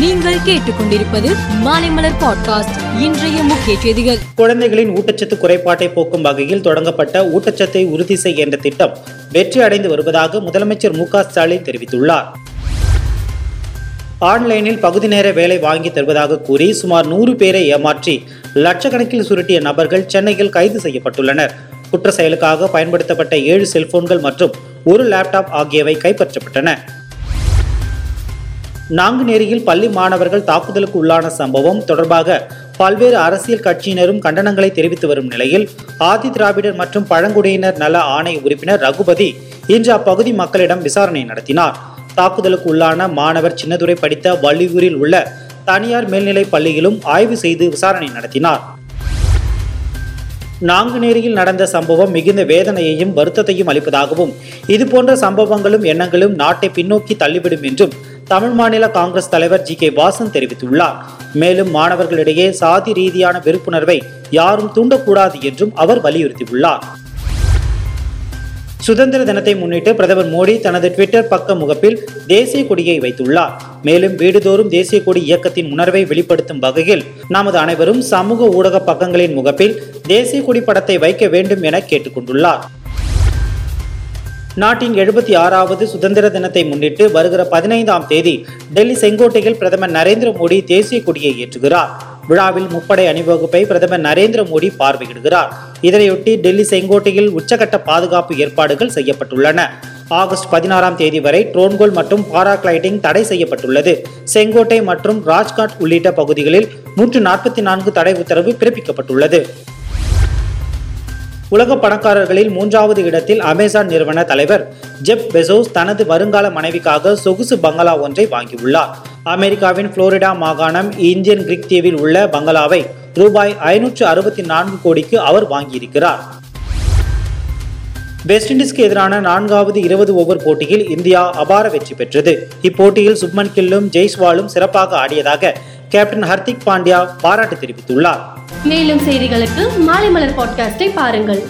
நீங்கள் கேட்டுக்கொண்டிருப்பது மாலைமலர் பாட்காஸ்ட் இன்றைய முக்கிய செய்திகள். குழந்தைகளின் ஊட்டச்சத்து குறைபாட்டை போக்கும் வகையில் தொடங்கப்பட்ட ஊட்டச்சத்தை உறுதி செய்ய என்ற திட்டம் வெற்றி அடைந்து வருவதாக முதலமைச்சர் மு ஸ்டாலின் தெரிவித்துள்ளார். ஆன்லைனில் பகுதி நேர வேலை வாங்கி தருவதாக கூறி சுமார் நூறு பேரை ஏமாற்றி லட்சக்கணக்கில் சுருட்டிய நபர்கள் சென்னையில் கைது செய்யப்பட்டுள்ளனர். குற்ற செயலுக்காக பயன்படுத்தப்பட்ட ஏழு செல்போன்கள் மற்றும் ஒரு லேப்டாப் ஆகியவை கைப்பற்றப்பட்டன. நாங்குநேரியில் பள்ளி மாணவர்கள் தாக்குதலுக்கு உள்ளான சம்பவம் தொடர்பாக பல்வேறு அரசியல் கட்சியினரும் கண்டனங்களை தெரிவித்து வரும் நிலையில் ஆதி திராவிடர் மற்றும் பழங்குடியினர் நல ஆணைய உறுப்பினர் ரகுபதி இன்று அப்பகுதி மக்களிடம் விசாரணை நடத்தினார். தாக்குதலுக்கு உள்ளான மாணவர் சின்னதுரை படித்த வள்ளியூரில் உள்ள தனியார் மேல்நிலைப் பள்ளியிலும் ஆய்வு செய்து விசாரணை நடத்தினார். நாங்குநேரியில் நடந்த சம்பவம் மிகுந்த வேதனையையும் வருத்தத்தையும் அளிப்பதாகவும் இதுபோன்ற சம்பவங்களும் எண்ணங்களும் நாட்டை பின்னோக்கி தள்ளிவிடும் என்றும் தமிழ் மாநில காங்கிரஸ் தலைவர் ஜி கே வாசன் தெரிவித்துள்ளார். மேலும் மாணவர்களிடையே சாதி ரீதியான வெறுப்புணர்வை யாரும் தூண்டக்கூடாது என்றும் அவர் வலியுறுத்தியுள்ளார். சுதந்திர தினத்தை முன்னிட்டு பிரதமர் மோடி தனது ட்விட்டர் பக்க முகப்பில் தேசிய கொடியை வைத்துள்ளார். மேலும் வீடுதோறும் தேசிய கொடி இயக்கத்தின் உணர்வை வெளிப்படுத்தும் வகையில் நமது அனைவரும் சமூக ஊடக பக்கங்களின் முகப்பில் தேசிய கொடி படத்தை வைக்க வேண்டும் என கேட்டுக்கொண்டுள்ளார். நாட்டின் எழுபத்தி ஆறாவது சுதந்திர தினத்தை முன்னிட்டு வருகிற பதினைந்தாம் தேதி டெல்லி செங்கோட்டையில் பிரதமர் நரேந்திர மோடி தேசிய கொடியை ஏற்றுகிறார். விழாவில் முப்படை அணிவகுப்பை பிரதமர் நரேந்திர மோடி பார்வையிடுகிறார். இதனையொட்டி டெல்லி செங்கோட்டையில் உச்சகட்ட பாதுகாப்பு ஏற்பாடுகள் செய்யப்பட்டுள்ளன. ஆகஸ்ட் பதினாறாம் தேதி வரை ட்ரோன்கோல் மற்றும் பாராகிளைடிங் தடை செய்யப்பட்டுள்ளது. செங்கோட்டை மற்றும் ராஜ்காட் உள்ளிட்ட பகுதிகளில் நூற்று நாற்பத்தி நான்கு தடை உத்தரவு பிறப்பிக்கப்பட்டுள்ளது. உலக பணக்காரர்களில் மூன்றாவது இடத்தில் அமேசான் நிறுவன தலைவர் ஜெப் பெசோஸ் தனது வருங்கால மனைவிக்காக சொகுசு பங்களா ஒன்றை வாங்கியுள்ளார். அமெரிக்காவின் புளோரிடா மாகாணம் இந்தியன் கிரிக் தீவில் உள்ள பங்களாவை ரூபாய் ஐநூற்று அறுபத்தி நான்கு கோடிக்கு அவர் வாங்கியிருக்கிறார். வெஸ்ட் இண்டீஸ்க்கு எதிரான நான்காவது இருபது ஓவர் போட்டியில் இந்தியா அபார வெற்றி பெற்றது. இப்போட்டியில் சுப்மன் கில்லும் ஜெய்ஸ்வாலும் சிறப்பாக ஆடியதாக கேப்டன் ஹர்திக் பாண்டியா பாராட்டு தெரிவித்துள்ளார். மேலும் செய்திகளுக்கு மாலை மலர் பாட்காஸ்டை பாருங்கள்.